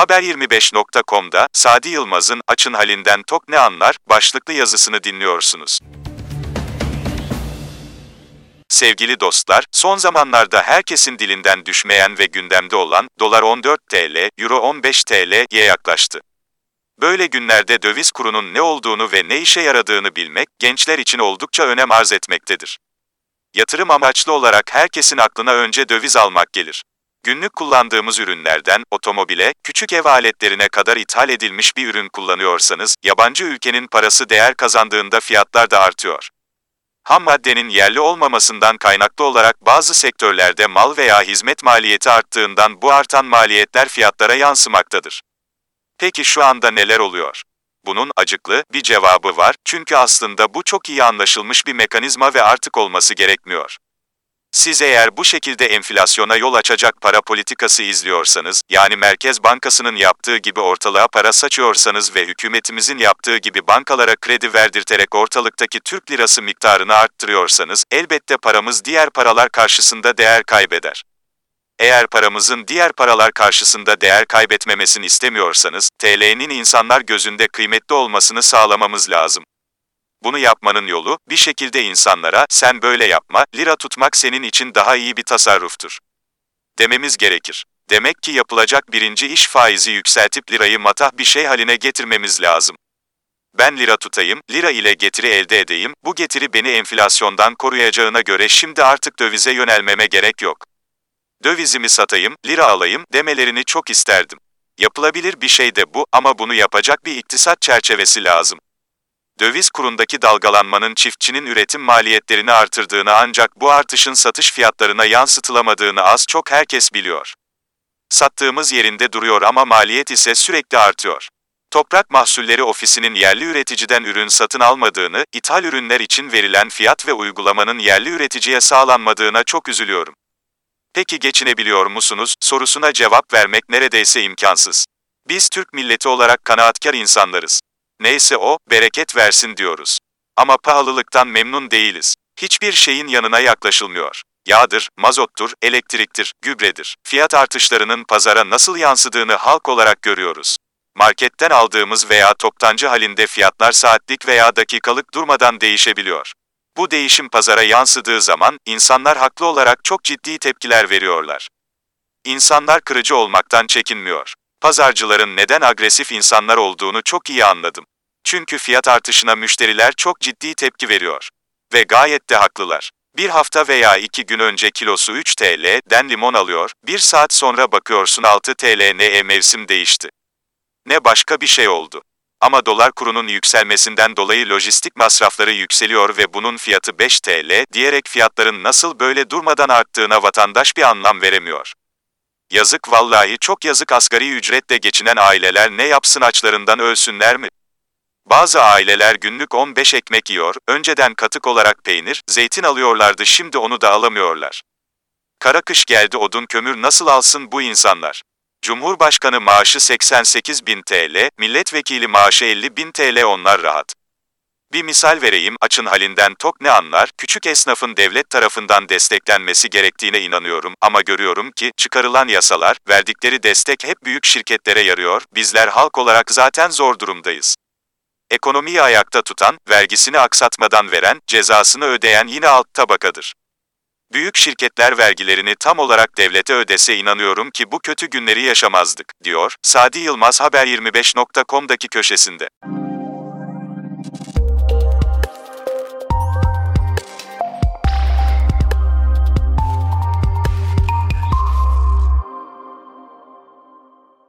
Haber25.com'da Sadi Yılmaz'ın Açın Halinden Tok Ne Anlar başlıklı yazısını dinliyorsunuz. Sevgili dostlar, son zamanlarda herkesin dilinden düşmeyen ve gündemde olan dolar 14 TL, euro 15 TL'ye yaklaştı. Böyle günlerde döviz kurunun ne olduğunu ve ne işe yaradığını bilmek gençler için oldukça önem arz etmektedir. Yatırım amaçlı olarak herkesin aklına önce döviz almak gelir. Günlük kullandığımız ürünlerden otomobile, küçük ev aletlerine kadar ithal edilmiş bir ürün kullanıyorsanız, yabancı ülkenin parası değer kazandığında fiyatlar da artıyor. Ham maddenin yerli olmamasından kaynaklı olarak bazı sektörlerde mal veya hizmet maliyeti arttığından bu artan maliyetler fiyatlara yansımaktadır. Peki şu anda neler oluyor? Bunun acıklı bir cevabı var çünkü aslında bu çok iyi anlaşılmış bir mekanizma ve artık olması gerekmiyor. Siz eğer bu şekilde enflasyona yol açacak para politikası izliyorsanız, yani Merkez Bankası'nın yaptığı gibi ortalığa para saçıyorsanız ve hükümetimizin yaptığı gibi bankalara kredi verdirterek ortalıktaki Türk lirası miktarını arttırıyorsanız, elbette paramız diğer paralar karşısında değer kaybeder. Eğer paramızın diğer paralar karşısında değer kaybetmemesini istemiyorsanız, TL'nin insanlar gözünde kıymetli olmasını sağlamamız lazım. Bunu yapmanın yolu, bir şekilde insanlara, sen böyle yapma, lira tutmak senin için daha iyi bir tasarruftur. Dememiz gerekir. Demek ki yapılacak birinci iş faizi yükseltip lirayı matah bir şey haline getirmemiz lazım. Ben lira tutayım, lira ile getiri elde edeyim, bu getiri beni enflasyondan koruyacağına göre şimdi artık dövize yönelmeme gerek yok. Dövizimi satayım, lira alayım demelerini çok isterdim. Yapılabilir bir şey de bu ama bunu yapacak bir iktisat çerçevesi lazım. Döviz kurundaki dalgalanmanın çiftçinin üretim maliyetlerini artırdığını ancak bu artışın satış fiyatlarına yansıtılamadığını az çok herkes biliyor. Sattığımız yerinde duruyor ama maliyet ise sürekli artıyor. Toprak Mahsulleri Ofisi'nin yerli üreticiden ürün satın almadığını, ithal ürünler için verilen fiyat ve uygulamanın yerli üreticiye sağlanmadığına çok üzülüyorum. Peki geçinebiliyor musunuz sorusuna cevap vermek neredeyse imkansız. Biz Türk milleti olarak kanaatkar insanlarız. Neyse o, bereket versin diyoruz. Ama pahalılıktan memnun değiliz. Hiçbir şeyin yanına yaklaşılmıyor. Yağdır, mazottur, elektriktir, gübredir. Fiyat artışlarının pazara nasıl yansıdığını halk olarak görüyoruz. Marketten aldığımız veya toptancı halinde fiyatlar saatlik veya dakikalık durmadan değişebiliyor. Bu değişim pazara yansıdığı zaman insanlar haklı olarak çok ciddi tepkiler veriyorlar. İnsanlar kırıcı olmaktan çekinmiyor. Pazarcıların neden agresif insanlar olduğunu çok iyi anladım. Çünkü fiyat artışına müşteriler çok ciddi tepki veriyor. Ve gayet de haklılar. Bir hafta veya iki gün önce kilosu 3 TL'den limon alıyor, bir saat sonra bakıyorsun 6 TL ne e mevsim değişti. Ne başka bir şey oldu. Ama dolar kurunun yükselmesinden dolayı lojistik masrafları yükseliyor ve bunun fiyatı 5 TL diyerek fiyatların nasıl böyle durmadan arttığına vatandaş bir anlam veremiyor. Yazık vallahi çok yazık asgari ücretle geçinen aileler ne yapsın açlarından ölsünler mi? Bazı aileler günlük 15 ekmek yiyor, önceden katık olarak peynir, zeytin alıyorlardı şimdi onu da alamıyorlar. Kara kış geldi odun kömür nasıl alsın bu insanlar? Cumhurbaşkanı maaşı 88 bin TL, milletvekili maaşı 50 bin TL onlar rahat. Bir misal vereyim, açın halinden tok ne anlar, küçük esnafın devlet tarafından desteklenmesi gerektiğine inanıyorum ama görüyorum ki, çıkarılan yasalar, verdikleri destek hep büyük şirketlere yarıyor, bizler halk olarak zaten zor durumdayız. Ekonomiyi ayakta tutan, vergisini aksatmadan veren, cezasını ödeyen yine alt tabakadır. Büyük şirketler vergilerini tam olarak devlete ödese inanıyorum ki bu kötü günleri yaşamazdık, diyor, Sadi Yılmaz Haber25.com'daki köşesinde.